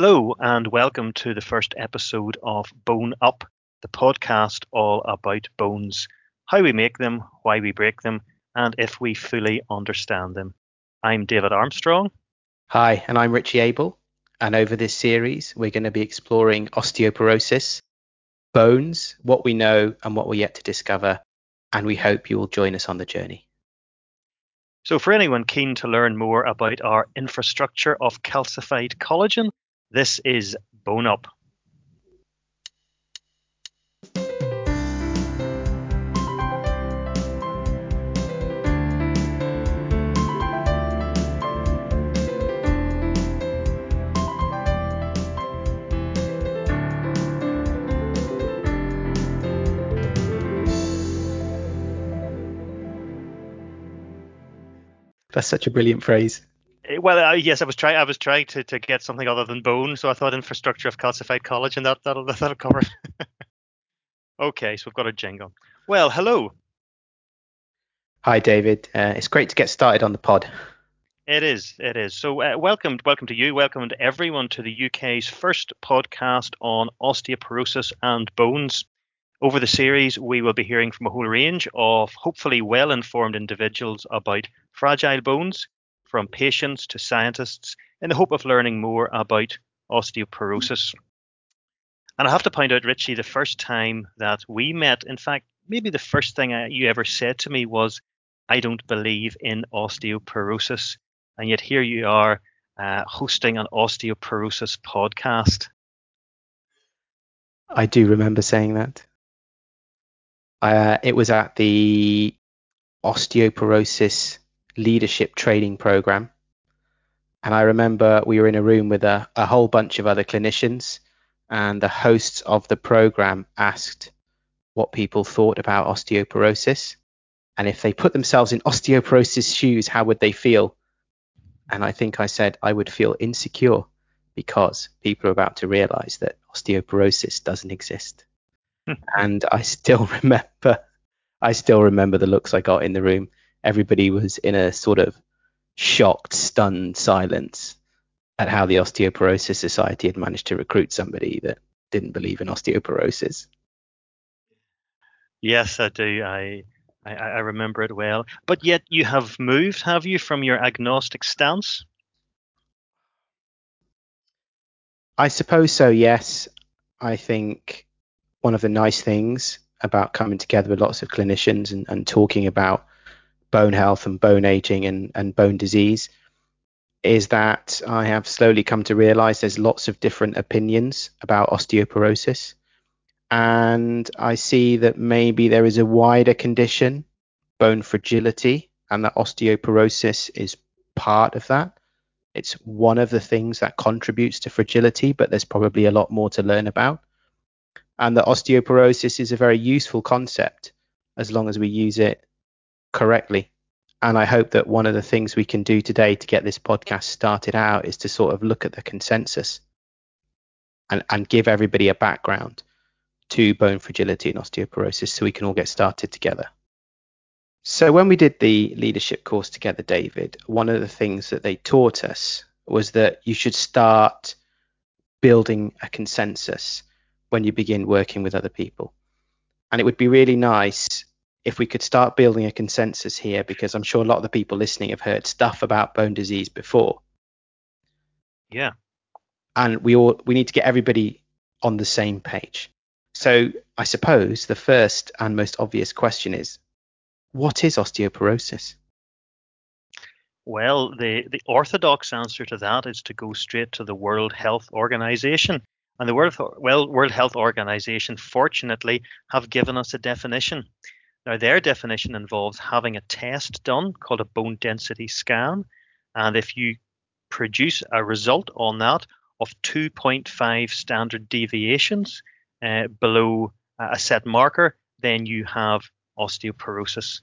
Hello, and welcome to the first episode of Bone Up, the podcast all about bones, how we make them, why we break them, and if we fully understand them. I'm David Armstrong. Hi, and I'm Richie Abel. And over this series, we're going to be exploring osteoporosis, bones, what we know and what we're yet to discover. And we hope you will join us on the journey. So, for anyone keen to learn more about our infrastructure of calcified collagen, this is Bone Up. That's such a brilliant phrase. Well, uh, yes, I was trying. I was trying to, to get something other than bone, so I thought infrastructure of calcified collagen. That that'll that'll cover it. okay, so we've got a jingle. Well, hello. Hi, David. Uh, it's great to get started on the pod. It is. It is. So, uh, welcome, welcome to you. Welcome to everyone to the UK's first podcast on osteoporosis and bones. Over the series, we will be hearing from a whole range of hopefully well-informed individuals about fragile bones, from patients to scientists in the hope of learning more about osteoporosis. And I have to point out, Richie, the first time that we met, in fact, maybe the first thing you ever said to me was, I don't believe in osteoporosis. And yet here you are uh, hosting an osteoporosis podcast. I do remember saying that. Uh, it was at the osteoporosis leadership training program. And I remember we were in a room with a, a whole bunch of other clinicians, and the hosts of the program asked what people thought about osteoporosis. And if they put themselves in osteoporosis shoes, how would they feel? And I think I said I would feel insecure because people are about to realize that osteoporosis doesn't exist. Hmm. and I still remember I still remember the looks I got in the room everybody was in a sort of shocked, stunned silence at how the Osteoporosis Society had managed to recruit somebody that didn't believe in osteoporosis. Yes, I do. I, I, I remember it well. But yet you have moved, have you, from your agnostic stance? I suppose so. Yes. I think one of the nice things about coming together with lots of clinicians and, and talking about bone health and bone aging and, and bone disease is that I have slowly come to realize there's lots of different opinions about osteoporosis. And I see that maybe there is a wider condition, bone fragility, and that osteoporosis is part of that. It's one of the things that contributes to fragility, but there's probably a lot more to learn about. And that osteoporosis is a very useful concept as long as we use it correctly. And I hope that one of the things we can do today to get this podcast started out is to sort of look at the consensus and, and give everybody a background to bone fragility and osteoporosis so we can all get started together. So, when we did the leadership course together, David, one of the things that they taught us was that you should start building a consensus when you begin working with other people. And it would be really nice if we could start building a consensus here, because I'm sure a lot of the people listening have heard stuff about bone disease before. Yeah. And we all we need to get everybody on the same page. So I suppose the first and most obvious question is, what is osteoporosis? Well, the, the orthodox answer to that is to go straight to the World Health Organization. And the World, well, World Health Organization, fortunately, have given us a definition. Now, their definition involves having a test done called a bone density scan. And if you produce a result on that of 2.5 standard deviations uh, below a set marker, then you have osteoporosis.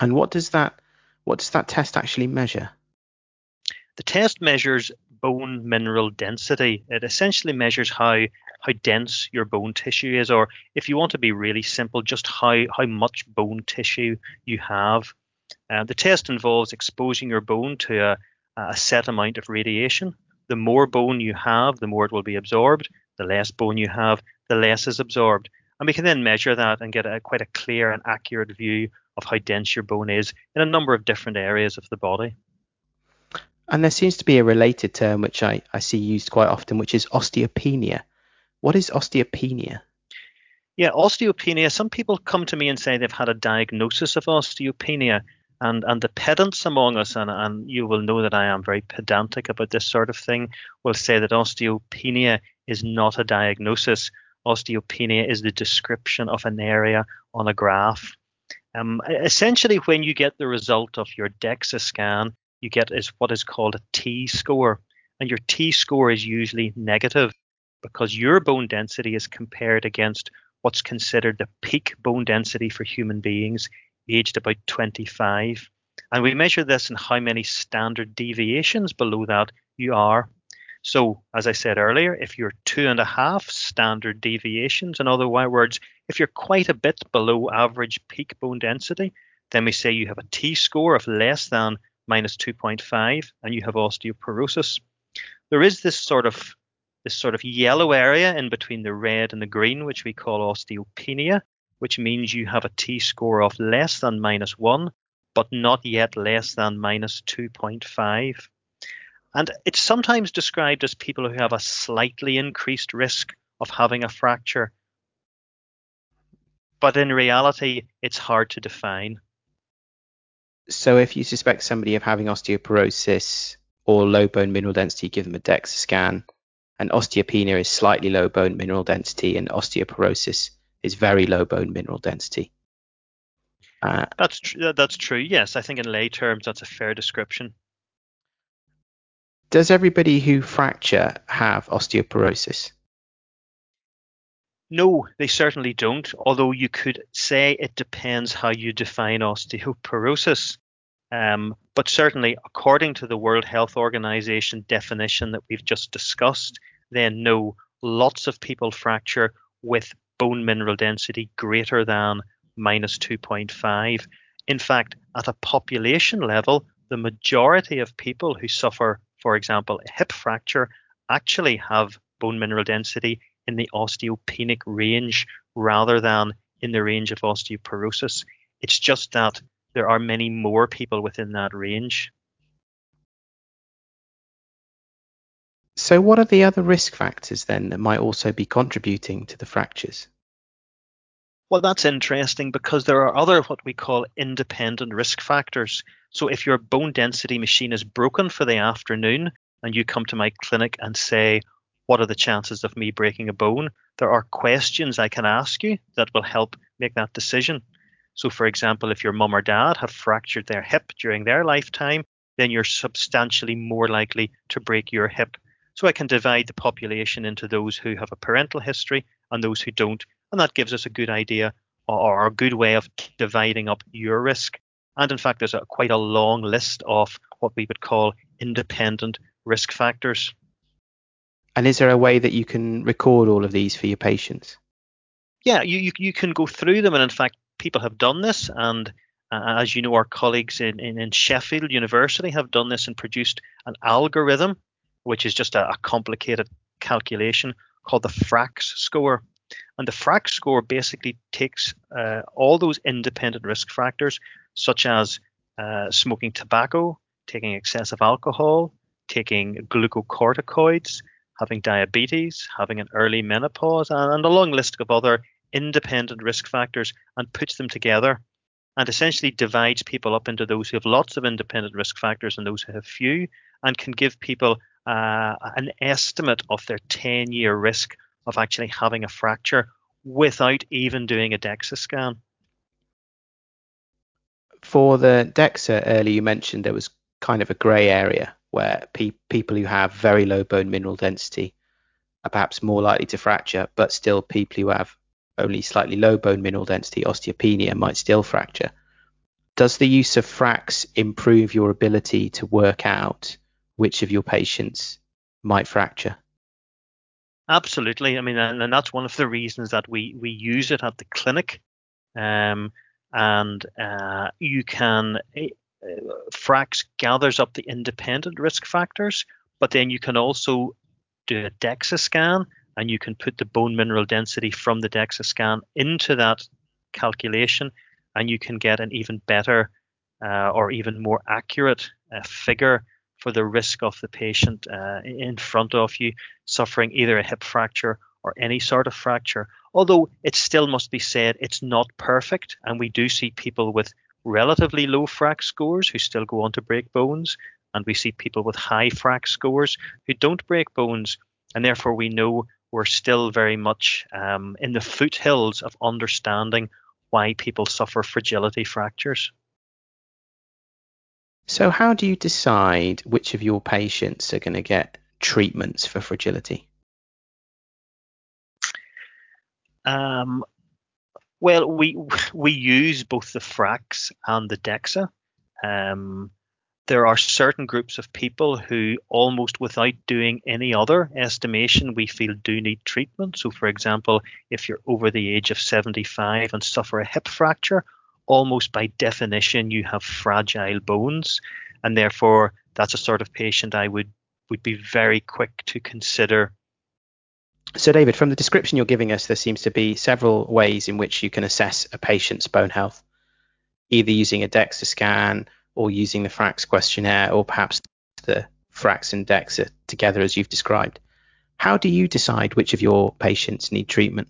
And what does that what does that test actually measure? The test measures bone mineral density. It essentially measures how how dense your bone tissue is, or if you want to be really simple, just how how much bone tissue you have. Uh, the test involves exposing your bone to a, a set amount of radiation. the more bone you have, the more it will be absorbed. The less bone you have, the less is absorbed. And we can then measure that and get a, quite a clear and accurate view of how dense your bone is in a number of different areas of the body. And there seems to be a related term which I, I see used quite often, which is osteopenia. What is osteopenia? Yeah, osteopenia. Some people come to me and say they've had a diagnosis of osteopenia, and and the pedants among us, and, and you will know that I am very pedantic about this sort of thing, will say that osteopenia is not a diagnosis. Osteopenia is the description of an area on a graph. Um, essentially, when you get the result of your DEXA scan, you get is what is called a T score, and your T score is usually negative because your bone density is compared against what's considered the peak bone density for human beings aged about 25. And we measure this in how many standard deviations below that you are. So, as I said earlier, if you're two and a half standard deviations, in other words, if you're quite a bit below average peak bone density, then we say you have a T score of less than minus 2.5 and you have osteoporosis. There is this sort of this sort of yellow area in between the red and the green, which we call osteopenia, which means you have a T score of less than minus 1, but not yet less than minus 2.5. And it's sometimes described as people who have a slightly increased risk of having a fracture. But in reality, it's hard to define. So if you suspect somebody of having osteoporosis or low bone mineral density, give them a DEXA scan and osteopenia is slightly low bone mineral density, and osteoporosis is very low bone mineral density. Uh, that's tr- that's true. Yes, I think in lay terms that's a fair description. Does everybody who fracture have osteoporosis? No, they certainly don't. Although you could say it depends how you define osteoporosis. Um, but certainly, according to the World Health Organization definition that we've just discussed, then no, lots of people fracture with bone mineral density greater than minus 2.5. In fact, at a population level, the majority of people who suffer, for example, a hip fracture actually have bone mineral density in the osteopenic range rather than in the range of osteoporosis. It's just that there are many more people within that range. So, what are the other risk factors then that might also be contributing to the fractures? Well, that's interesting because there are other what we call independent risk factors. So, if your bone density machine is broken for the afternoon and you come to my clinic and say, What are the chances of me breaking a bone? There are questions I can ask you that will help make that decision. So, for example, if your mum or dad have fractured their hip during their lifetime, then you're substantially more likely to break your hip. So, I can divide the population into those who have a parental history and those who don't. And that gives us a good idea or a good way of dividing up your risk. And in fact, there's a, quite a long list of what we would call independent risk factors. And is there a way that you can record all of these for your patients? Yeah, you, you, you can go through them. And in fact, people have done this, and uh, as you know, our colleagues in, in, in, Sheffield University have done this and produced an algorithm, which is just a, a complicated calculation called the FRAX score. And the FRAX score basically takes uh, all those independent risk factors, such as uh, smoking tobacco, taking excessive alcohol, taking glucocorticoids, having diabetes, having an early menopause, and, and a long list of other independent risk factors and puts them together and essentially divides people up into those who have lots of independent risk factors and those who have few and can give people uh, an estimate of their 10 year risk of actually having a fracture without even doing a DEXA scan. For the DEXA earlier, you mentioned there was kind of a grey area where pe- people who have very low bone mineral density are perhaps more likely to fracture, but still people who have only slightly low bone mineral density osteopenia might still fracture. Does the use of FRAX improve your ability to work out which of your patients might fracture? Absolutely. I mean, and, and that's one of the reasons that we we use it at the clinic. Um, and uh, you can uh, FRAX gathers up the independent risk factors, But then you can also do a DEXA scan and you can put the bone mineral density from the DEXA scan into that calculation and you can get an even better uh, or even more accurate uh, figure for the risk of the patient uh, in front of you suffering either a hip fracture or any sort of fracture. Although it still must be said it's not perfect, and we do see people with relatively low FRAX scores who still go on to break bones, and we see people with high FRAX scores who don't break bones, and therefore we know we're still very much um, in the foothills of understanding why people suffer fragility fractures. So, how do you decide which of your patients are going to get treatments for fragility? Um, well, we we use both the FRAX and the DEXA. Um, there are certain groups of people who almost without doing any other estimation we feel do need treatment. So for example, if you're over the age of 75 and suffer a hip fracture, almost by definition you have fragile bones and therefore that's a sort of patient I would would be very quick to consider so, David, from the description you're giving us, there seems to be several ways in which you can assess a patient's bone health, either using a DEXA scan or using the FRAX questionnaire, or perhaps the FRAX and DEXA together as you've described. How do you decide which of your patients need treatment?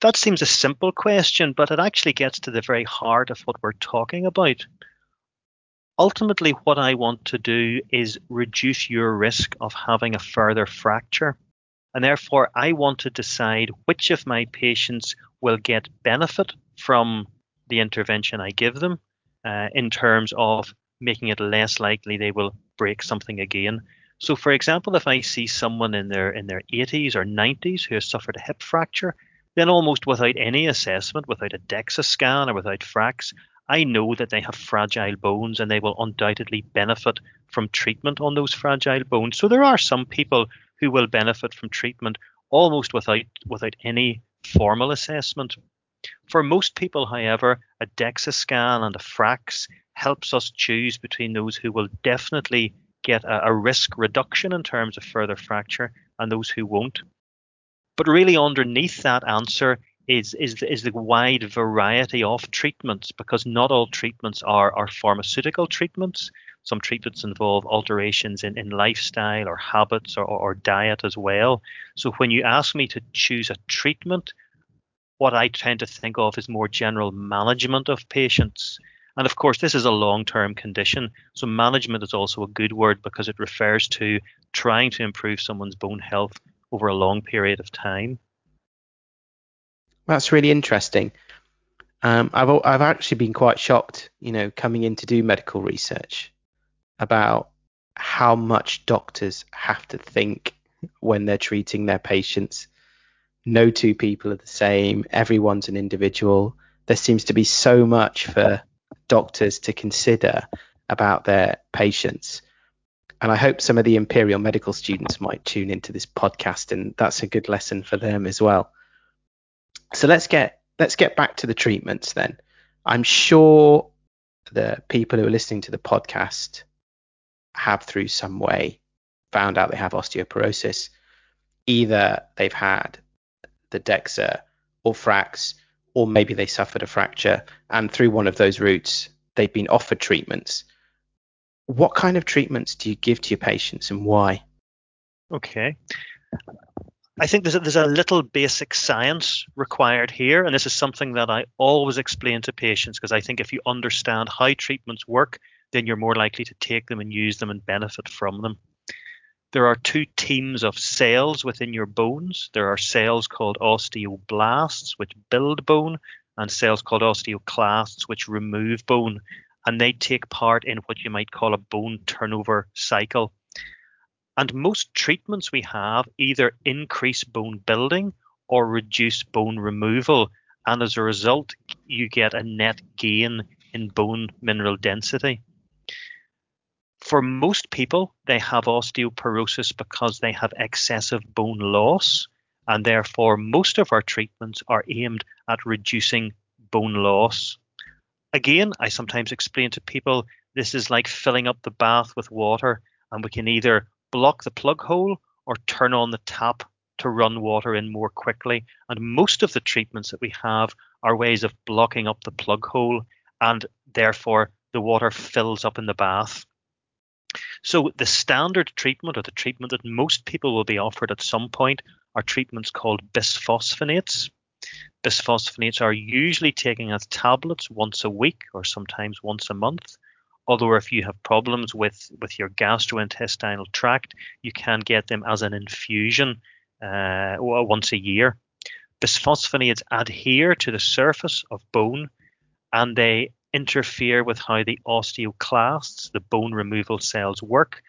That seems a simple question, but it actually gets to the very heart of what we're talking about ultimately what I want to do is reduce your risk of having a further fracture. And therefore, I want to decide which of my patients will get benefit from the intervention I give them uh, in terms of making it less likely they will break something again. So, for example, if I see someone in their in their 80s or 90s who has suffered a hip fracture, then almost without any assessment, without a DEXA scan or without FRAX, I know that they have fragile bones and they will undoubtedly benefit from treatment on those fragile bones. So there are some people who will benefit from treatment almost without without any formal assessment. For most people, however, a DEXA scan and a FRAX helps us choose between those who will definitely get a, a risk reduction in terms of further fracture and those who won't. But really, underneath that answer is is is the wide variety of treatments because not all treatments are are pharmaceutical treatments. Some treatments involve alterations in, in lifestyle or habits or, or diet as well. So when you ask me to choose a treatment, what I tend to think of is more general management of patients. And of course, this is a long term condition. So, management is also a good word because it refers to trying to improve someone's bone health over a long period of time. That's really interesting. Um, I've I've actually been quite shocked, you know, coming in to do medical research about how much doctors have to think when they're treating their patients. No two people are the same. Everyone's an individual. There seems to be so much for doctors to consider about their patients. And I hope some of the Imperial medical students might tune into this podcast, and that's a good lesson for them as well. So let's get let's get back to the treatments then. I'm sure the people who are listening to the podcast have through some way found out they have osteoporosis. Either they've had the DEXA or FRAX, or maybe they suffered a fracture, and through one of those routes, they've been offered treatments. What kind of treatments do you give to your patients and why? Okay. I think there's a, there's a little basic science required here, and this is something that I always explain to patients because I think if you understand how treatments work, then you're more likely to take them and use them and benefit from them. There are two teams of cells within your bones. There are cells called osteoblasts, which build bone, and cells called osteoclasts, which remove bone, and they take part in what you might call a bone turnover cycle. And most treatments we have either increase bone building or reduce bone removal. And as a result, you get a net gain in bone mineral density. For most people, they have osteoporosis because they have excessive bone loss. And therefore, most of our treatments are aimed at reducing bone loss. Again, I sometimes explain to people this is like filling up the bath with water, and we can either block the plug hole or turn on the tap to run water in more quickly. And most of the treatments that we have are ways of blocking up the plug hole, and therefore the water fills up in the bath. So the standard treatment or the treatment that most people will be offered at some point are treatments called bisphosphonates. Bisphosphonates are usually taken as tablets once a week or sometimes once a month. Although if you have problems with, with your gastrointestinal tract, you can get them as an infusion uh, once a year. Bisphosphonates adhere to the surface of bone and they interfere with how the osteoclasts, the bone removal cells, work,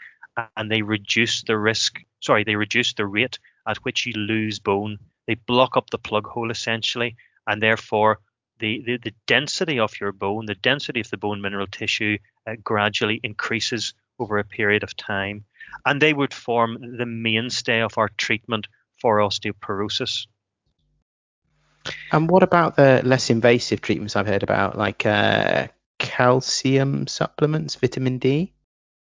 and they reduce the risk. Sorry, they reduce the rate at which you lose bone. They block up the plug hole essentially, and therefore the, the, the density of your bone, the density of the bone mineral tissue, uh, gradually increases over a period of time, and they would form the mainstay of our treatment for osteoporosis. And what about the less invasive treatments I've heard about, like uh, calcium supplements, vitamin D?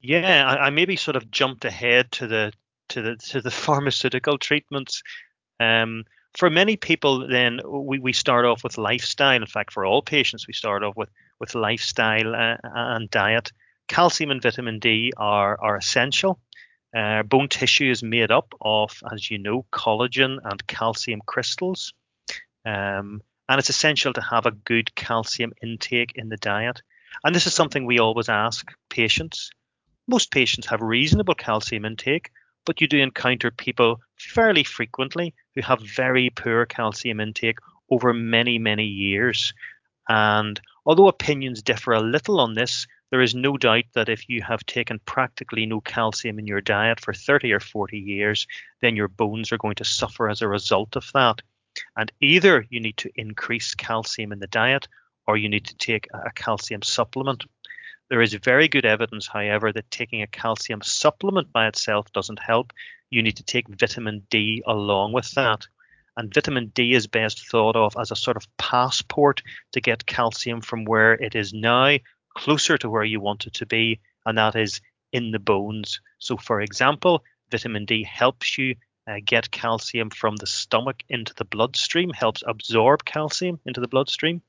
Yeah, I, I, maybe sort of jumped ahead to the to the to the pharmaceutical treatments. Um, for many people, then we, we start off with lifestyle. In fact, for all patients, we start off with with lifestyle uh, and diet. Calcium and vitamin D are are essential. Uh, bone tissue is made up of, as you know, collagen and calcium crystals. Um, and it's essential to have a good calcium intake in the diet. And this is something we always ask patients. Most patients have reasonable calcium intake, but you do encounter people fairly frequently who have very poor calcium intake over many, many years. And although opinions differ a little on this, there is no doubt that if you have taken practically no calcium in your diet for 30 or 40 years, then your bones are going to suffer as a result of that. And either you need to increase calcium in the diet or you need to take a calcium supplement. There is very good evidence, however, that taking a calcium supplement by itself doesn't help. You need to take vitamin D along with that. And vitamin D is best thought of as a sort of passport to get calcium from where it is now closer to where you want it to be, and that is in the bones. So, for example, vitamin D helps you uh, get calcium from the stomach into the bloodstream, helps absorb calcium into the bloodstream.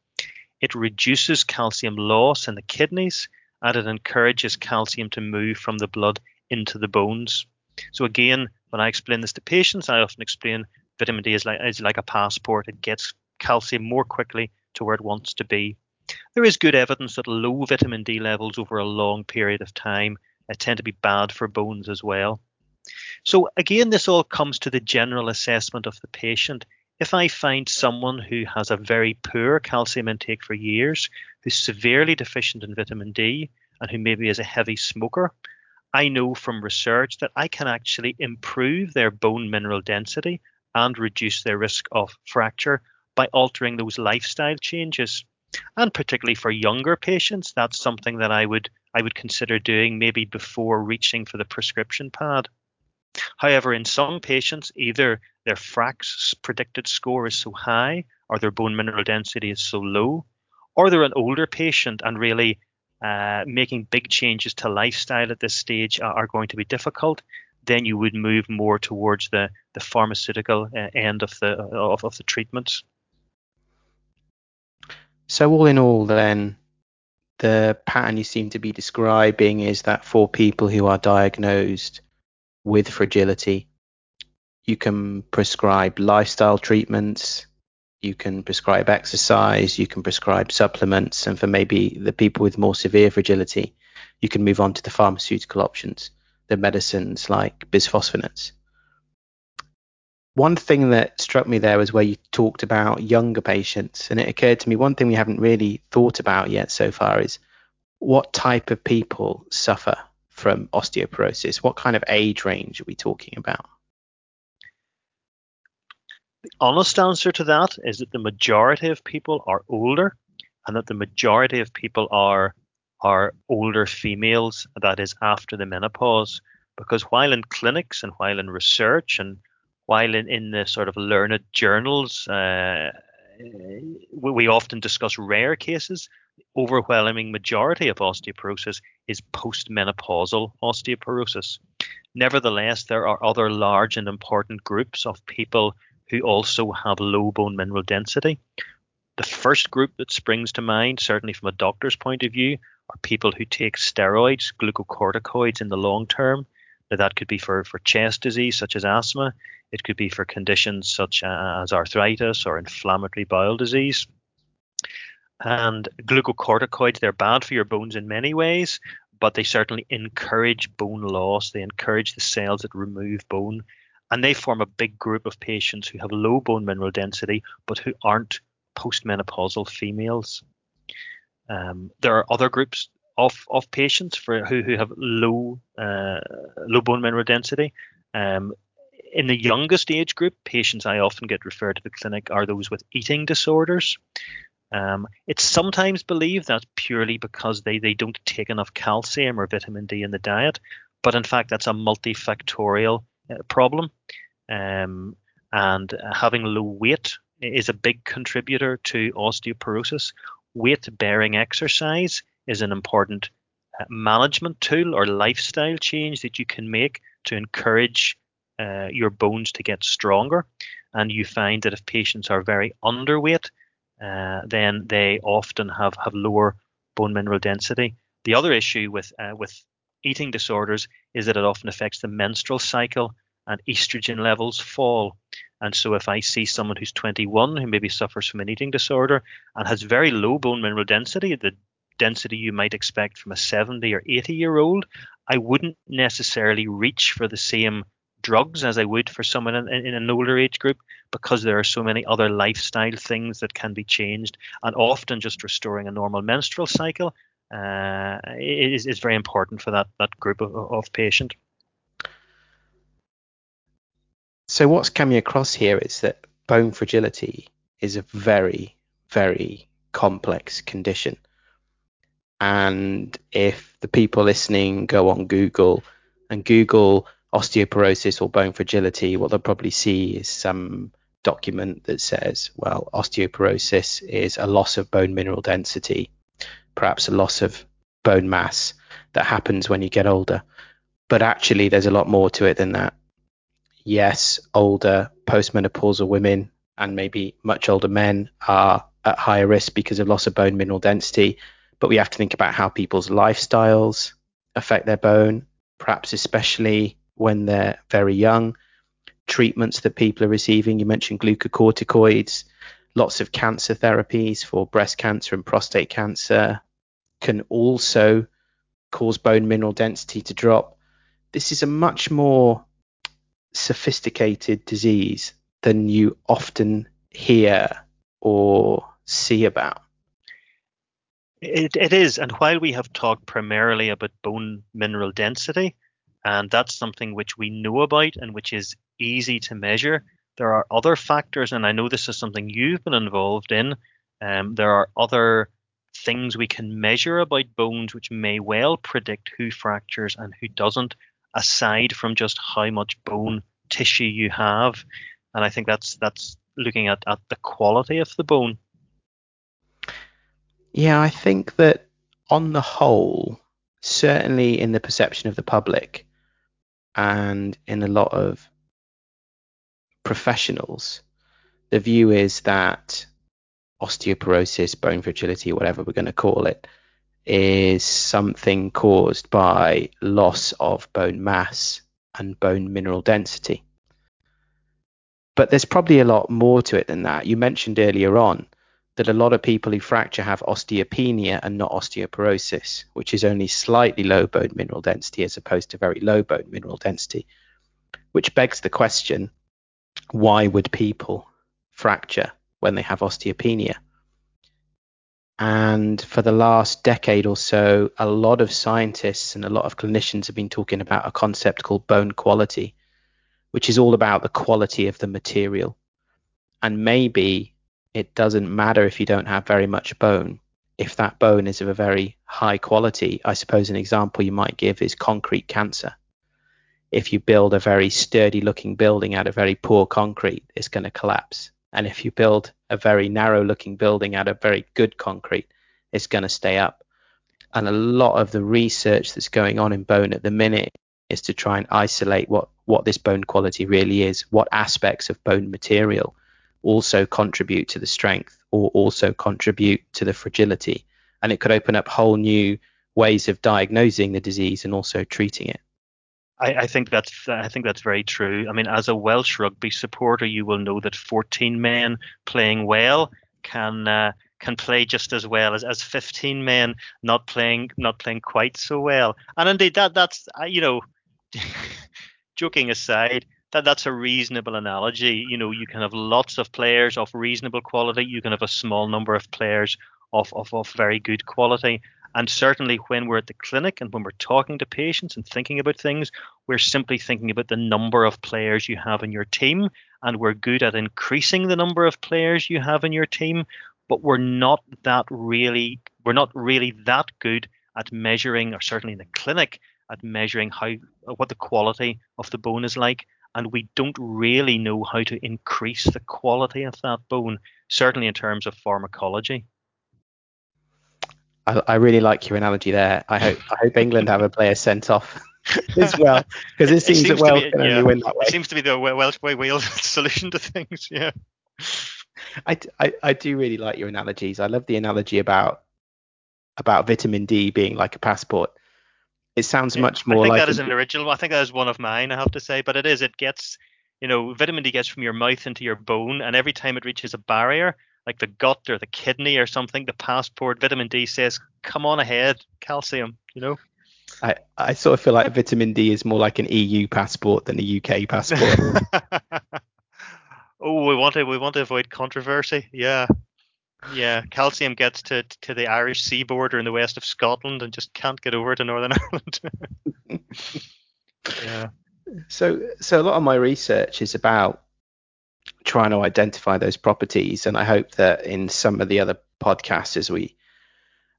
It reduces calcium loss in the kidneys, and it encourages calcium to move from the blood into the bones. So, again, when I explain this to patients, I often explain vitamin D is like, is like a passport. It gets calcium more quickly to where it wants to be. There is good evidence that low vitamin D levels over a long period of time uh, tend to be bad for bones as well. So, again, this all comes to the general assessment of the patient. If I find someone who has a very poor calcium intake for years, who's severely deficient in vitamin D, and who maybe is a heavy smoker, I know from research that I can actually improve their bone mineral density and reduce their risk of fracture by altering those lifestyle changes and particularly for younger patients, that's something that I would I would consider doing maybe before reaching for the prescription pad. However, in some patients, either their FRAX predicted score is so high or their bone mineral density is so low, or they're an older patient and really uh, making big changes to lifestyle at this stage are, are, going to be difficult, then you would move more towards the, the pharmaceutical uh, end of the of, of the treatments. So all in all, then the pattern you seem to be describing is that for people who are diagnosed with fragility, you can prescribe lifestyle treatments, you can prescribe exercise, you can prescribe supplements, and for maybe the people with more severe fragility, you can move on to the pharmaceutical options, the medicines like bisphosphonates one thing that struck me there was where you talked about younger patients, and it occurred to me one thing we haven't really thought about yet so far is what type of people suffer from osteoporosis? What kind of age range are we talking about? The honest answer to that is that the majority of people are older, and that the majority of people are are older females. That is after the menopause, because while in clinics and while in research and while in, in the sort of learned journals, uh, we, we often discuss rare cases. overwhelming majority of osteoporosis is postmenopausal osteoporosis. Nevertheless, there are other large and important groups of people who also have low bone mineral density. The first group that springs to mind, certainly from a doctor's point of view, are people who take steroids, glucocorticoids in the long term. Now, that could be for, for chest disease such as asthma. It could be for conditions such as arthritis or inflammatory bowel disease. And glucocorticoids, they're bad for your bones in many ways, but they certainly encourage bone loss. They encourage the cells that remove bone. And they form a big group of patients who have low bone mineral density, but who aren't postmenopausal females. Um, there are other groups of, of patients for who, who have low uh, low bone mineral density. Um, in the youngest age group, patients I often get referred to the clinic are those with eating disorders. Um, it's sometimes believed that purely because they, they don't take enough calcium or vitamin D in the diet, but in fact, that's a multifactorial problem. Um, and having low weight is a big contributor to osteoporosis. Weight bearing exercise is an important uh, management tool or lifestyle change that you can make to encourage uh, your bones to get stronger. And you find that if patients are very underweight, uh, then they often have, have lower bone mineral density. The other issue with uh, with eating disorders is that it often affects the menstrual cycle and estrogen levels fall. And so if I see someone who's 21 who maybe suffers from an eating disorder and has very low bone mineral density, the density you might expect from a 70 or 80 year old, I wouldn't necessarily reach for the same drugs as I would for someone in, in, an older age group because there are so many other lifestyle things that can be changed. And often just restoring a normal menstrual cycle uh, is, is very important for that, that group of, of patient. So what's coming across here is that bone fragility is a very, very complex condition. And if the people listening go on Google and Google osteoporosis or bone fragility, what they'll probably see is some document that says, well, osteoporosis is a loss of bone mineral density, perhaps a loss of bone mass that happens when you get older. But actually, there's a lot more to it than that. Yes, older postmenopausal women and maybe much older men are at higher risk because of loss of bone mineral density, but we have to think about how people's lifestyles affect their bone, perhaps especially when they're very young, treatments that people are receiving. You mentioned glucocorticoids, lots of cancer therapies for breast cancer and prostate cancer can also cause bone mineral density to drop. This is a much more sophisticated disease than you often hear or see about. It, it is. And while we have talked primarily about bone mineral density, and that's something which we know about and which is easy to measure. There are other factors, and I know this is something you've been involved in. Um, there are other things we can measure about bones which may well predict who fractures and who doesn't, aside from just how much bone tissue you have. And I think that's that's looking at, at the quality of the bone. Yeah, I think that on the whole, certainly in the perception of the public, and in a lot of professionals, the view is that osteoporosis, bone fragility, whatever we're going to call it, is something caused by loss of bone mass and bone mineral density. But there's probably a lot more to it than that. You mentioned earlier on that a lot of people who fracture have osteopenia and not osteoporosis, which is only slightly low bone mineral density as opposed to very low bone mineral density, which begs the question why would people fracture when they have osteopenia? And for the last decade or so, a lot of scientists and a lot of clinicians have been talking about a concept called bone quality, which is all about the quality of the material. And maybe it doesn't matter if you don't have very much bone. If that bone is of a very high quality, I suppose an example you might give is concrete cancer. If you build a very sturdy looking building out of very poor concrete, it's going to collapse. And if you build a very narrow looking building out of very good concrete, is going to stay up. And a lot of the research that's going on in bone at the minute is to try and isolate what, what this bone quality really is, what aspects of bone material also contribute to the strength or also contribute to the fragility. And it could open up whole new ways of diagnosing the disease and also treating it. I, I, think that's I think that's very true. I mean, as a Welsh rugby supporter, you will know that 14 men playing well can uh, can play just as well as, as 15 men not playing not playing quite so well. And indeed, that that's uh, you know, joking aside, that that's a reasonable analogy. You know, you can have lots of players of reasonable quality. You can have a small number of players of, of, of very good quality. And certainly when we're at the clinic and when we're talking to patients and thinking about things, we're simply thinking about the number of players you have in your team. And we're good at increasing the number of players you have in your team, but we're not that really we're not really that good at measuring, or certainly in the clinic, at measuring how what the quality of the bone is like. And we don't really know how to increase the quality of that bone, certainly in terms of pharmacology. I, I, really like your analogy there. I hope I hope England have a player sent off as well because it, it, seems, that Wales can yeah, only win that way. It seems to be the Welsh way Wales solution to things. Yeah. I, I, I do really like your analogies. I love the analogy about about vitamin D being like a passport. It sounds yeah, much more I think like that is an original. I think that is one of mine. I have to say, but it is. It gets you know vitamin D gets from your mouth into your bone, and every time it reaches a barrier, like the gut or the kidney or something, the passport, vitamin D says, come on ahead, calcium, you know? I, I sort of feel like vitamin D is more like an EU passport than a UK passport. oh, we want to we want to avoid controversy. Yeah. Yeah, calcium gets to to the Irish sea border in the west of Scotland and just can't get over to Northern Ireland. yeah. So so a lot of my research is about trying to identify those properties. And I hope that in some of the other podcasts, as we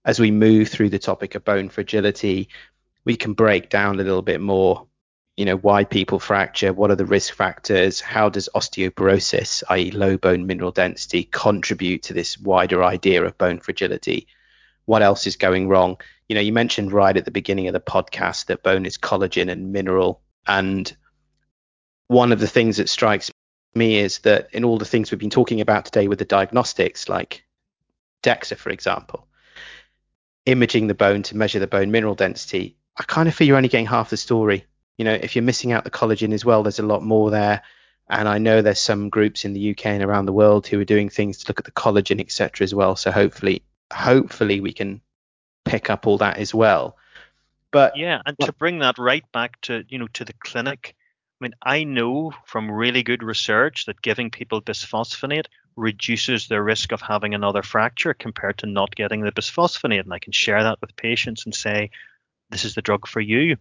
as we move through the topic of bone fragility, we can break down a little bit more. You know, why people fracture, what are the risk factors, how does osteoporosis, i.e., low bone mineral density, contribute to this wider idea of bone fragility? What else is going wrong? You know, you mentioned right at the beginning of the podcast that bone is collagen and mineral. And one of the things that strikes me is that in all the things we've been talking about today with the diagnostics, like DEXA, for example, imaging the bone to measure the bone mineral density, I kind of feel you're only getting half the story. You know, if you're missing out the collagen as well, there's a lot more there. And I know there's some groups in the UK and around the world who are doing things to look at the collagen, etc., as well. So hopefully, hopefully we can pick up all that as well. But yeah, and to bring that right back to you know to the clinic, I mean, I know from really good research that giving people bisphosphonate reduces their risk of having another fracture compared to not getting the bisphosphonate. And I can share that with patients and say, this is the drug for you.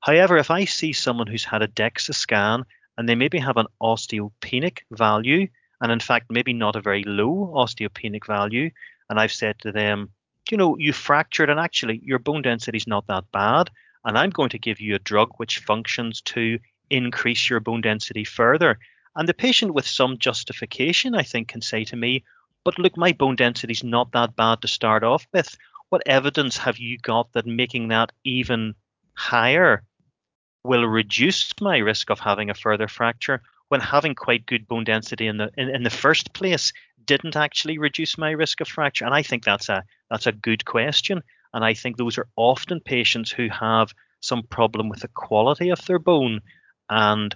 However, if I see someone who's had a DEXA scan and they maybe have an osteopenic value, and in fact, maybe not a very low osteopenic value, and I've said to them, you know, you fractured and actually your bone density is not that bad, and I'm going to give you a drug which functions to increase your bone density further. And the patient with some justification, I think, can say to me, but look, my bone density is not that bad to start off with. What evidence have you got that making that even higher will reduce my risk of having a further fracture when having quite good bone density in the in, in the first place didn't actually reduce my risk of fracture? And I think that's a that's a good question. And I think those are often patients who have some problem with the quality of their bone and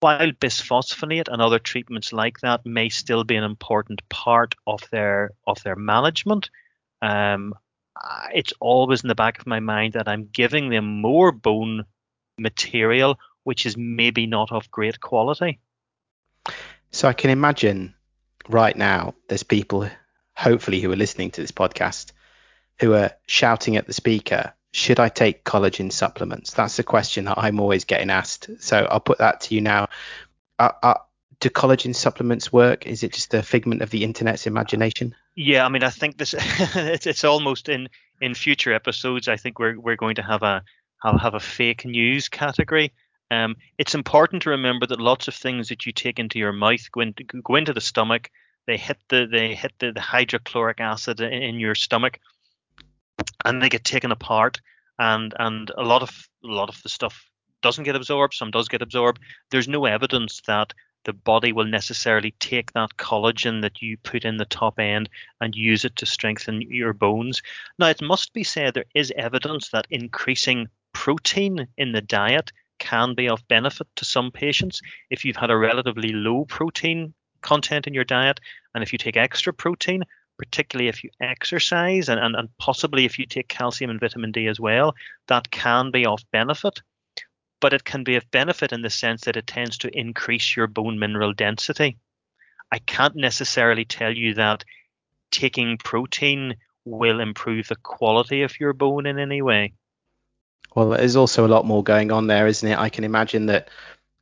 while bisphosphonate and other treatments like that may still be an important part of their of their management, um, it's always in the back of my mind that I'm giving them more bone material, which is maybe not of great quality. So I can imagine right now there's people, hopefully, who are listening to this podcast who are shouting at the speaker, should I take collagen supplements? That's the question that I'm always getting asked. So I'll put that to you now. Uh, uh, do collagen supplements work? Is it just a figment of the internet's imagination? Yeah, I mean, I think this it's, it's almost in in future episodes. I think we're we're going to have a have, a fake news category. Um, it's important to remember that lots of things that you take into your mouth go into go into the stomach. they hit the they hit the, the hydrochloric acid in, in your stomach, and they get taken apart, and and a lot of a lot of the stuff doesn't get absorbed, some does get absorbed. There's no evidence that the body will necessarily take that collagen that you put in the top end and use it to strengthen your bones. Now, it must be said there is evidence that increasing protein in the diet can be of benefit to some patients. If you've had a relatively low protein content in your diet, and if you take extra protein, particularly if you exercise and, and, and possibly if you take calcium and vitamin D as well, that can be of benefit but it can be of benefit in the sense that it tends to increase your bone mineral density. I can't necessarily tell you that taking protein will improve the quality of your bone in any way. Well, there's also a lot more going on there, isn't it? I can imagine that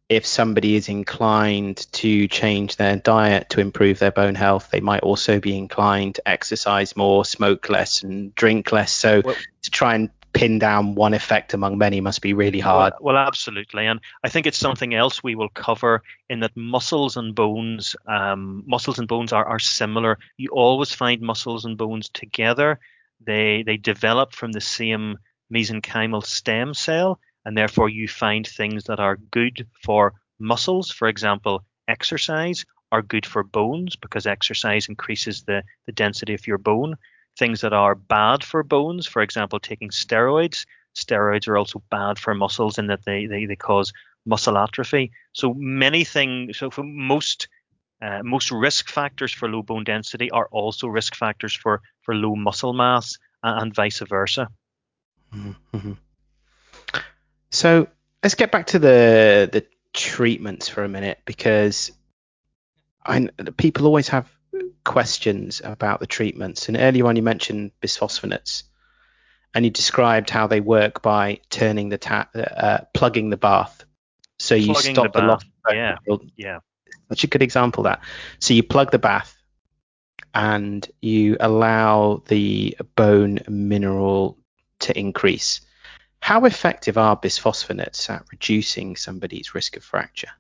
if somebody is inclined to change their diet to improve their bone health, they might also be inclined to exercise more, smoke less, and drink less. So well, to try and pin down one effect among many must be really hard. Well, well absolutely, and I think it's something else we will cover in that muscles and bones, um, muscles and bones are, are similar. You always find muscles and bones together. They they develop from the same mesenchymal stem cell, and therefore you find things that are good for muscles, for example, exercise, are good for bones because exercise increases the, the density of your bone things that are bad for bones, for example, taking steroids. Steroids are also bad for muscles in that they, they, they cause muscle atrophy. So many things, so for most uh, most risk factors for low bone density are also risk factors for, for low muscle mass and, and vice versa. Mm-hmm. So let's get back to the the treatments for a minute because I, people always have questions about the treatments. And earlier on, you mentioned bisphosphonates, and you described how they work by turning the tap, uh, plugging the bath. So you plugging stop the, the loss. Yeah, yeah. That's a good example of that. So you plug the bath, and you allow the bone mineral to increase. How effective are bisphosphonates at reducing somebody's risk of fracture?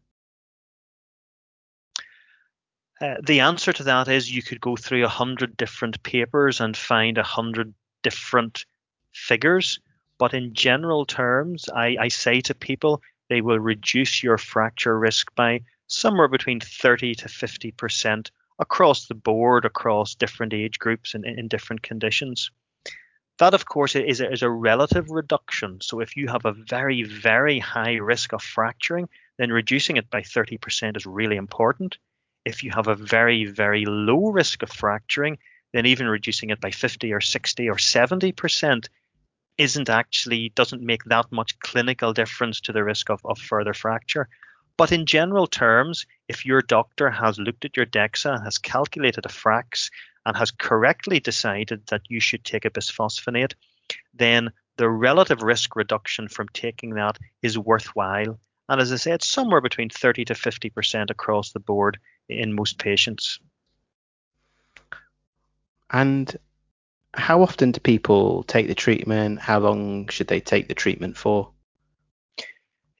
Uh, the answer to that is you could go through a hundred different papers and find a hundred different figures. But in general terms, I, I say to people they will reduce your fracture risk by somewhere between 30 to 50 percent across the board, across different age groups and in different conditions. That, of course, is a, is a relative reduction. So if you have a very, very high risk of fracturing, then reducing it by 30% is really important if you have a very, very low risk of fracturing, then even reducing it by 50 or 60 or 70% isn't actually doesn't make that much clinical difference to the risk of, of further fracture. But in general terms, if your doctor has looked at your DEXA, and has calculated a FRAX, and has correctly decided that you should take a bisphosphonate, then the relative risk reduction from taking that is worthwhile. And as I said, somewhere between 30 to 50% across the board in most patients. And how often do people take the treatment? How long should they take the treatment for?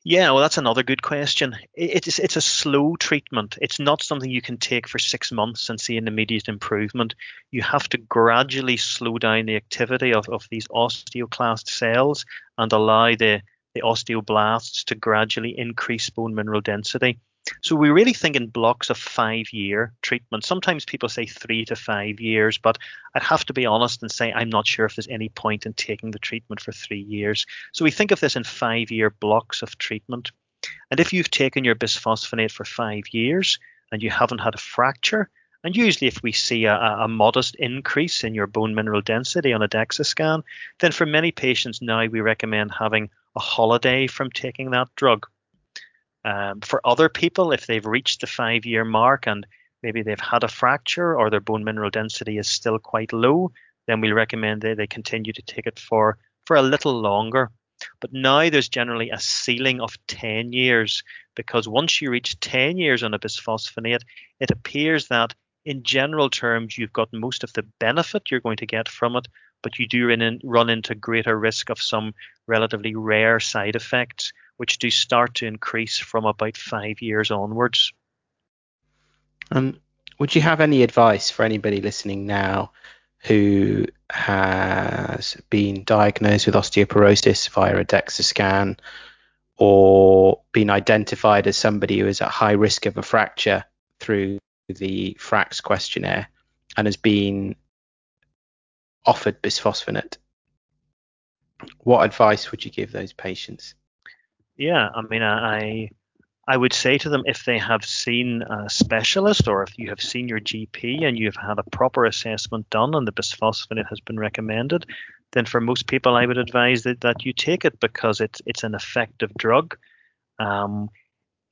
Yeah, well, that's another good question. It's it's a slow treatment. It's not something you can take for six months and see an immediate improvement. You have to gradually slow down the activity of, of these osteoclast cells and allow the, the osteoblasts to gradually increase bone mineral density. So we really think in blocks of five year treatment. Sometimes people say three to five years, but I'd have to be honest and say I'm not sure if there's any point in taking the treatment for three years. So we think of this in five year blocks of treatment. And if you've taken your bisphosphonate for five years and you haven't had a fracture, and usually if we see a, a modest increase in your bone mineral density on a DEXA scan, then for many patients now we recommend having a holiday from taking that drug. Um, for other people, if they've reached the five year mark and maybe they've had a fracture or their bone mineral density is still quite low, then we recommend they, they continue to take it for, for a little longer. But now there's generally a ceiling of 10 years because once you reach 10 years on a bisphosphonate, it appears that in general terms you've got most of the benefit you're going to get from it, but you do run, in, run into greater risk of some relatively rare side effects which do start to increase from about five years onwards. Would you have any advice for anybody listening now who has been diagnosed with osteoporosis via a DEXA scan or been identified as somebody who is at high risk of a fracture through the FRAX questionnaire and has been offered bisphosphonate? What advice would you give those patients? Yeah, I mean, I I would say to them if they have seen a specialist or if you have seen your GP and you've had a proper assessment done and the bisphosphonate has been recommended, then for most people I would advise that, that you take it because it's it's an effective drug. Um,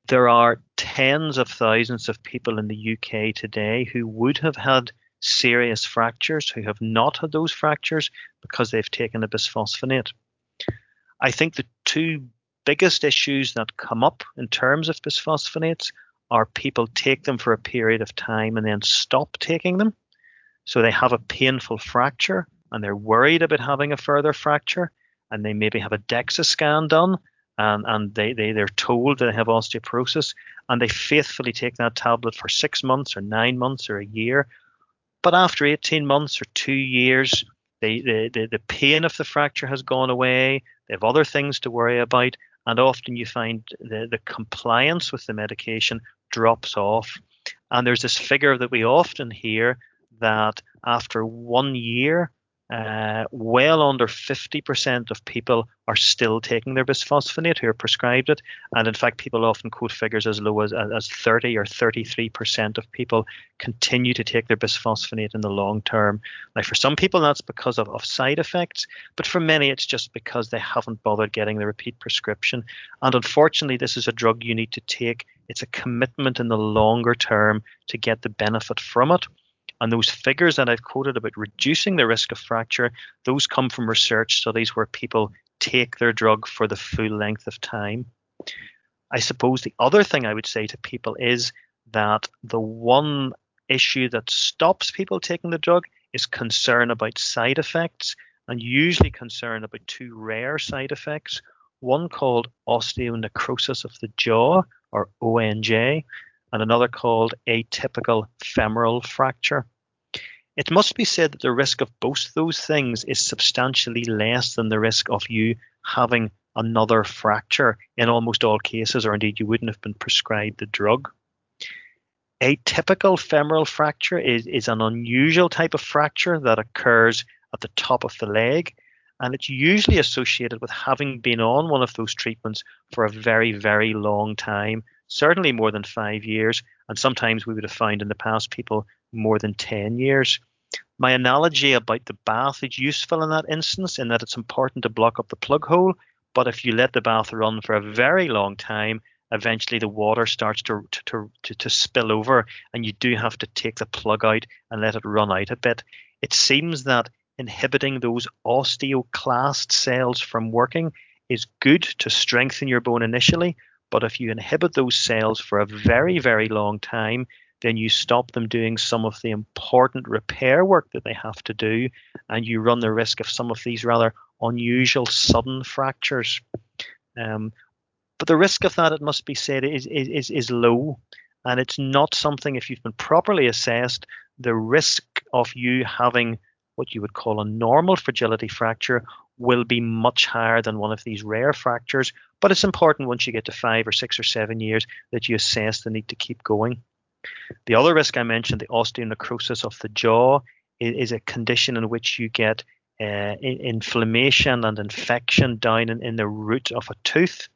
there are tens of thousands of people in the UK today who would have had serious fractures who have not had those fractures because they've taken a bisphosphonate. I think the two biggest issues that come up in terms of bisphosphonates are people take them for a period of time and then stop taking them. So they have a painful fracture and they're worried about having a further fracture and they maybe have a DEXA scan done and, and they, they, they're told that they have osteoporosis and they faithfully take that tablet for six months or nine months or a year. But after 18 months or two years, they, the, the, the pain of the fracture has gone away. They have other things to worry about and often you find the, the compliance with the medication drops off. And there's this figure that we often hear that after one year, uh, well under 50% of people are still taking their bisphosphonate who are prescribed it. And in fact, people often quote figures as low as, as 30 or 33% of people continue to take their bisphosphonate in the long term. Now, for some people, that's because of, of side effects, but for many, it's just because they haven't bothered getting the repeat prescription. And unfortunately, this is a drug you need to take. It's a commitment in the longer term to get the benefit from it. And those figures that I've quoted about reducing the risk of fracture, those come from research studies where people take their drug for the full length of time. I suppose the other thing I would say to people is that the one issue that stops people taking the drug is concern about side effects, and usually concern about two rare side effects. One called osteonecrosis of the jaw, or ONJ, and another called atypical femoral fracture. It must be said that the risk of both those things is substantially less than the risk of you having another fracture in almost all cases, or indeed you wouldn't have been prescribed the drug. Atypical femoral fracture is, is an unusual type of fracture that occurs at the top of the leg, and it's usually associated with having been on one of those treatments for a very, very long time, certainly more than five years, and sometimes we would have found in the past people more than 10 years. My analogy about the bath is useful in that instance in that it's important to block up the plug hole, but if you let the bath run for a very long time, eventually the water starts to, to, to, to spill over and you do have to take the plug out and let it run out a bit. It seems that inhibiting those osteoclast cells from working is good to strengthen your bone initially, but if you inhibit those cells for a very, very long time, then you stop them doing some of the important repair work that they have to do, and you run the risk of some of these rather unusual sudden fractures. Um, but the risk of that, it must be said, is, is, is low. And it's not something, if you've been properly assessed, the risk of you having what you would call a normal fragility fracture will be much higher than one of these rare fractures. But it's important once you get to five or six or seven years that you assess the need to keep going. The other risk I mentioned, the osteonecrosis of the jaw, is, a condition in which you get uh, inflammation and infection down in, in, the root of a tooth.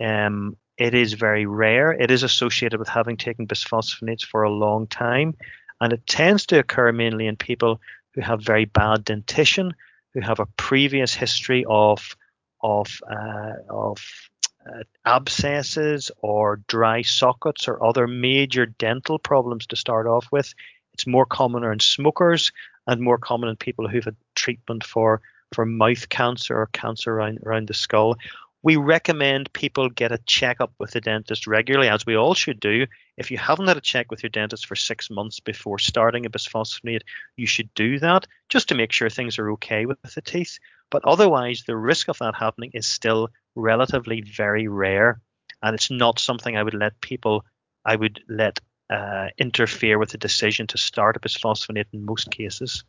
Um, it is very rare. It is associated with having taken bisphosphonates for a long time, and it tends to occur mainly in people who have very bad dentition, who have a previous history of of uh, of uh, abscesses or dry sockets or other major dental problems to start off with. It's more common in smokers and more common in people who've had treatment for for mouth cancer or cancer around, around the skull. We recommend people get a checkup with the dentist regularly, as we all should do. If you haven't had a check with your dentist for six months before starting a bisphosphonate, you should do that just to make sure things are okay with the teeth. But otherwise, the risk of that happening is still relatively very rare. And it's not something I would let people, I would let uh, interfere with the decision to start a bisphosphonate in most cases.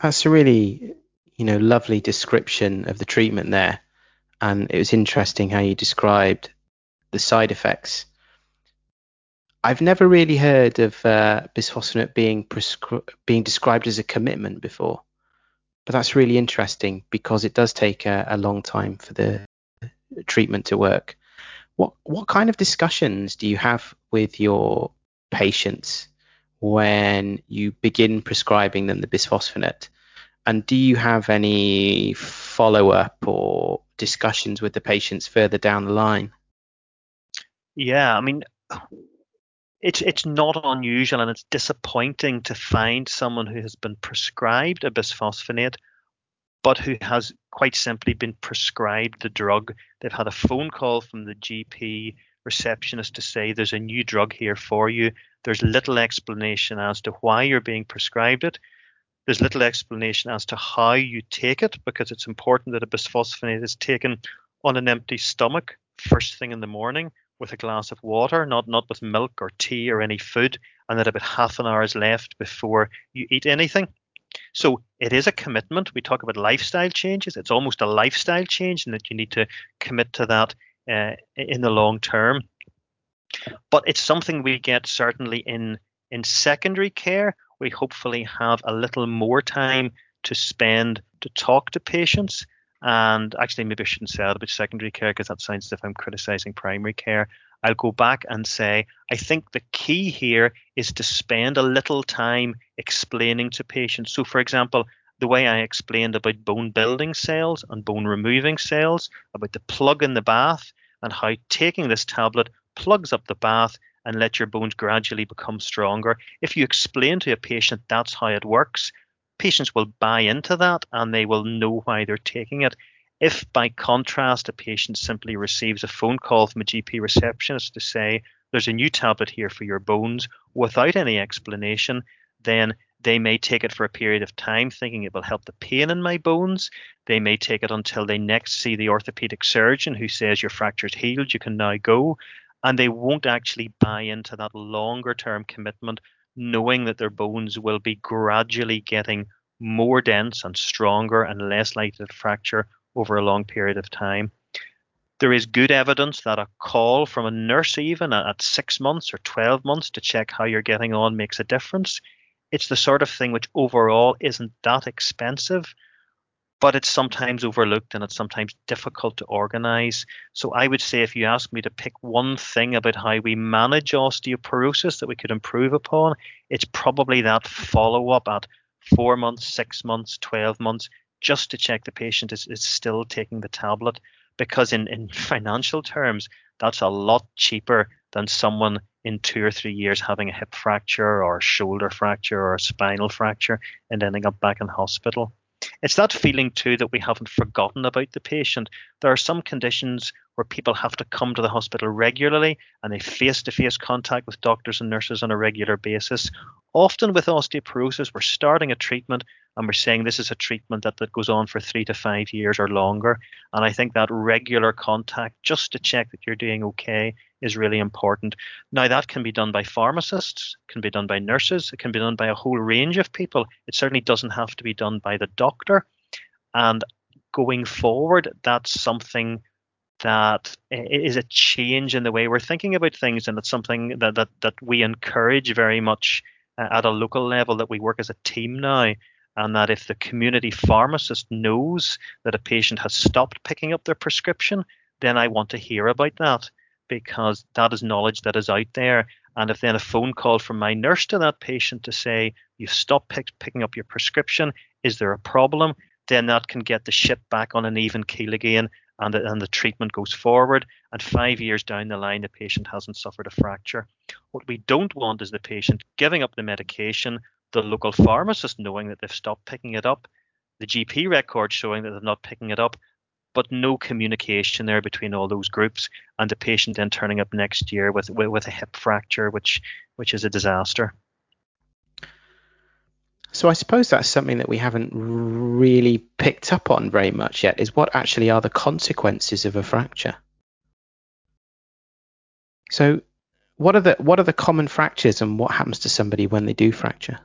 That's a really, you know, lovely description of the treatment there, and it was interesting how you described the side effects. I've never really heard of uh, bisphosphonate being prescri- being described as a commitment before, but that's really interesting because it does take a, a long time for the treatment to work. What what kind of discussions do you have with your patients when you begin prescribing them the bisphosphonate? And do you have any follow up or discussions with the patients further down the line? Yeah, I mean, it's it's not unusual and it's disappointing to find someone who has been prescribed a bisphosphonate but who has quite simply been prescribed the drug. They've had a phone call from the GP receptionist to say there's a new drug here for you. There's little explanation as to why you're being prescribed it. There's little explanation as to how you take it because it's important that a bisphosphonate is taken on an empty stomach first thing in the morning with a glass of water, not not with milk or tea or any food, and that about half an hour is left before you eat anything. So it is a commitment. We talk about lifestyle changes. It's almost a lifestyle change, and that you need to commit to that uh, in the long term. But it's something we get certainly in in secondary care. We hopefully have a little more time to spend to talk to patients. And actually, maybe I shouldn't say that about secondary care because that sounds as if I'm criticizing primary care. I'll go back and say, I think the key here is to spend a little time explaining to patients. So, for example, the way I explained about bone building cells and bone removing cells, about the plug in the bath, and how taking this tablet plugs up the bath and let your bones gradually become stronger. If you explain to a patient that's how it works, patients will buy into that and they will know why they're taking it. If, by contrast, a patient simply receives a phone call from a GP receptionist to say, there's a new tablet here for your bones without any explanation, then they may take it for a period of time thinking it will help the pain in my bones. They may take it until they next see the orthopedic surgeon who says your fracture's healed, you can now go. And they won't actually buy into that longer term commitment, knowing that their bones will be gradually getting more dense and stronger and less likely to fracture over a long period of time. There is good evidence that a call from a nurse, even at six months or 12 months, to check how you're getting on makes a difference. It's the sort of thing which overall isn't that expensive, but it's sometimes overlooked and it's sometimes difficult to organize. So I would say if you ask me to pick one thing about how we manage osteoporosis that we could improve upon, it's probably that follow up at four months, six months, 12 months, just to check the patient is, is still taking the tablet because in, in financial terms that's a lot cheaper than someone in two or three years having a hip fracture or a shoulder fracture or a spinal fracture and ending up back in hospital it's that feeling too that we haven't forgotten about the patient. There are some conditions where people have to come to the hospital regularly and they face to face contact with doctors and nurses on a regular basis. Often with osteoporosis, we're starting a treatment and we're saying this is a treatment that, that goes on for three to five years or longer. And I think that regular contact just to check that you're doing okay is really important. Now, that can be done by pharmacists, can be done by nurses, it can be done by a whole range of people. It certainly doesn't have to be done by the doctor. And going forward, that's something that is a change in the way we're thinking about things, and it's something that that, that we encourage very much uh, at a local level. That we work as a team now, and that if the community pharmacist knows that a patient has stopped picking up their prescription, then I want to hear about that because that is knowledge that is out there. And if then a phone call from my nurse to that patient to say, you've stopped pick, picking up your prescription, is there a problem? Then that can get the ship back on an even keel again and the, and the treatment goes forward. And five years down the line, the patient hasn't suffered a fracture. What we don't want is the patient giving up the medication, the local pharmacist knowing that they've stopped picking it up, the GP record showing that they're not picking it up, but no communication there between all those groups, and the patient then turning up next year with with, with a hip fracture, which which is a disaster. So I suppose that's something that we haven't really picked up on very much yet. Is what actually are the consequences of a fracture? So what are the what are the common fractures and what happens to somebody when they do fracture?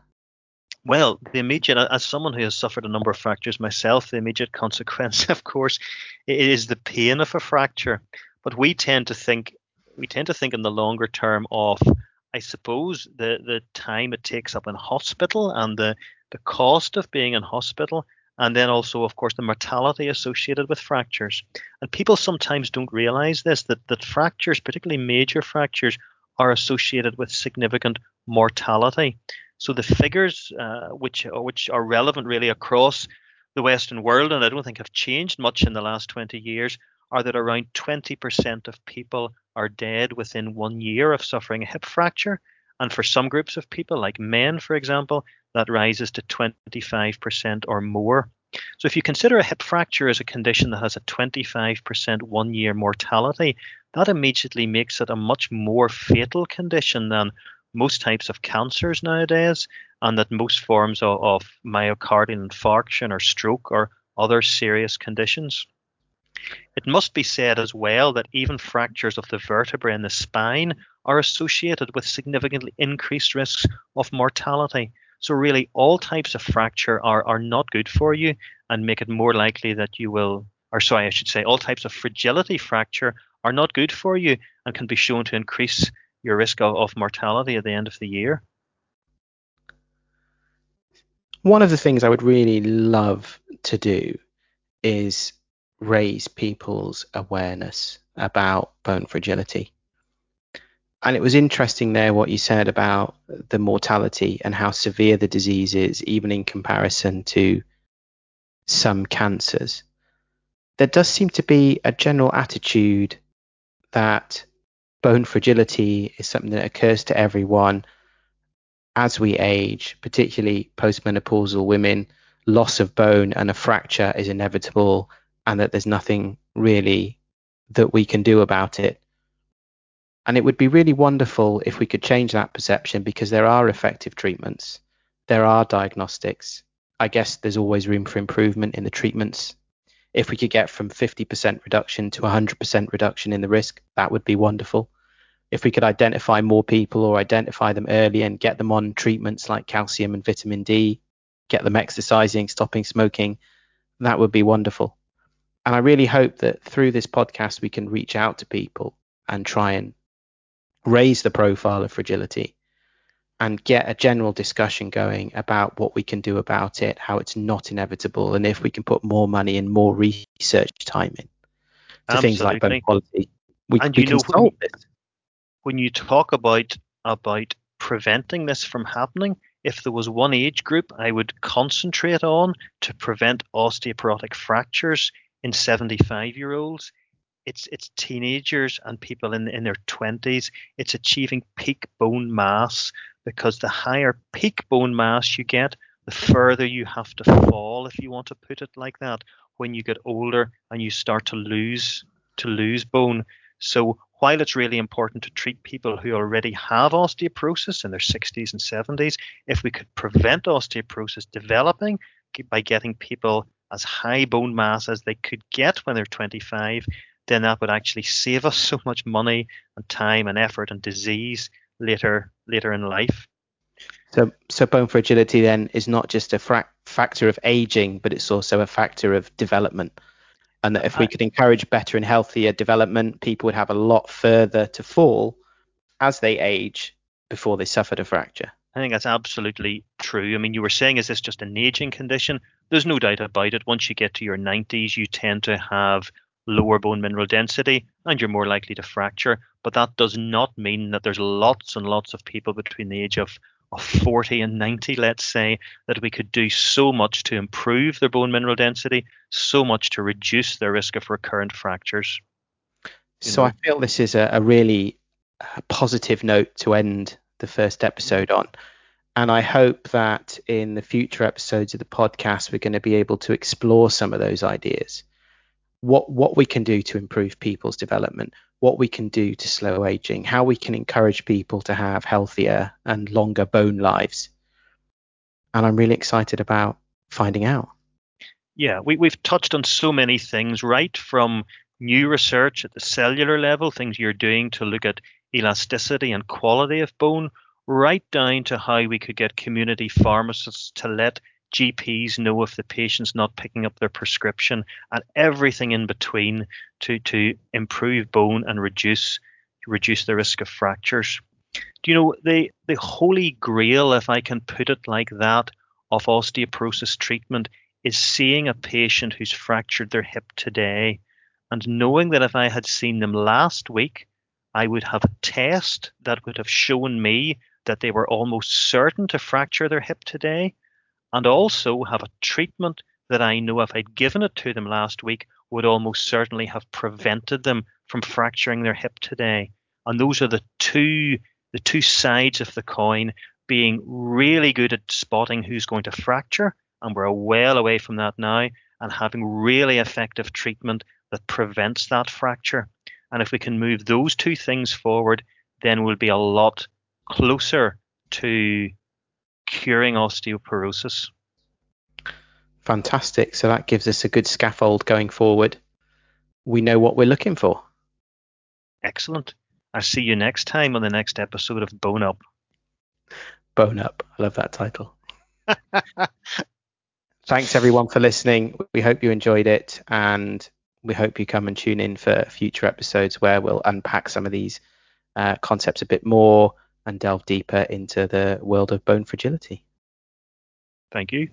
Well, the immediate, as someone who has suffered a number of fractures myself, the immediate consequence, of course, is the pain of a fracture. But we tend to think we tend to think in the longer term of, I suppose, the the time it takes up in hospital and the the cost of being in hospital, and then also, of course, the mortality associated with fractures. And people sometimes don't realize this that that fractures, particularly major fractures, are associated with significant mortality. So the figures uh, which which are relevant really across the Western world, and I don't think have changed much in the last 20 years, are that around 20% of people are dead within one year of suffering a hip fracture. And for some groups of people, like men, for example, that rises to 25% or more. So if you consider a hip fracture as a condition that has a 25% one year mortality, that immediately makes it a much more fatal condition than most types of cancers nowadays, and that most forms of, of myocardial infarction or stroke or other serious conditions. It must be said as well that even fractures of the vertebrae in the spine are associated with significantly increased risks of mortality. So, really, all types of fracture are, are not good for you and make it more likely that you will, or sorry, I should say, all types of fragility fracture are not good for you and can be shown to increase your risk of, of mortality at the end of the year. One of the things I would really love to do is raise people's awareness about bone fragility. And it was interesting there what you said about the mortality and how severe the disease is, even in comparison to some cancers. There does seem to be a general attitude that bone fragility is something that occurs to everyone as we age, particularly postmenopausal women. Loss of bone and a fracture is inevitable, and that there's nothing really that we can do about it. And it would be really wonderful if we could change that perception because there are effective treatments, there are diagnostics. I guess there's always room for improvement in the treatments if we could get from 50% reduction to 100% reduction in the risk, that would be wonderful. If we could identify more people or identify them early and get them on treatments like calcium and vitamin D, get them exercising, stopping smoking, that would be wonderful. And I really hope that through this podcast, we can reach out to people and try and raise the profile of fragility and get a general discussion going about what we can do about it, how it's not inevitable, and if we can put more money and more research time in to things like bone quality, we, and we can know, solve this. When you talk about about preventing this from happening, if there was one age group I would concentrate on to prevent osteoporotic fractures in 75 year olds, it's it's teenagers and people in in their 20s. It's achieving peak bone mass because the higher peak bone mass you get, the further you have to fall, if you want to put it like that, when you get older and you start to lose to lose bone. So while it's really important to treat people who already have osteoporosis in their 60s and 70s, if we could prevent osteoporosis developing by getting people as high bone mass as they could get when they're 25, then that would actually save us so much money and time and effort and disease later later in life. So, so bone fragility then is not just a fra- factor of aging, but it's also a factor of development. And that if we uh, could encourage better and healthier development, people would have a lot further to fall as they age before they suffered a fracture. I think that's absolutely true. I mean, you were saying, is this just an aging condition? There's no doubt about it. Once you get to your 90s, you tend to have lower bone mineral density and you're more likely to fracture. But that does not mean that there's lots and lots of people between the age of, of 40 and 90, let's say, that we could do so much to improve their bone mineral density, so much to reduce their risk of recurrent fractures. So know? I feel this is a, a really uh, positive note to end the first episode on. And I hope that in the future episodes of the podcast, we're going to be able to explore some of those ideas what what we can do to improve people's development, what we can do to slow aging, how we can encourage people to have healthier and longer bone lives. And I'm really excited about finding out. Yeah, we, we've touched on so many things, right from new research at the cellular level, things you're doing to look at elasticity and quality of bone, right down to how we could get community pharmacists to let GPs know if the patient's not picking up their prescription, and everything in between to to improve bone and reduce reduce the risk of fractures. Do you know the the holy grail, if I can put it like that, of osteoporosis treatment is seeing a patient who's fractured their hip today and knowing that if I had seen them last week, I would have a test that would have shown me that they were almost certain to fracture their hip today, and also have a treatment that I know if I'd given it to them last week would almost certainly have prevented them from fracturing their hip today. And those are the two the two sides of the coin being really good at spotting who's going to fracture and we're well away from that now and having really effective treatment that prevents that fracture. And if we can move those two things forward, then we'll be a lot closer to curing osteoporosis. Fantastic. So that gives us a good scaffold going forward. We know what we're looking for. Excellent. I'll see you next time on the next episode of Bone Up. Bone Up. I love that title. Thanks everyone for listening. We hope you enjoyed it and we hope you come and tune in for future episodes where we'll unpack some of these uh, concepts a bit more and delve deeper into the world of bone fragility. Thank you.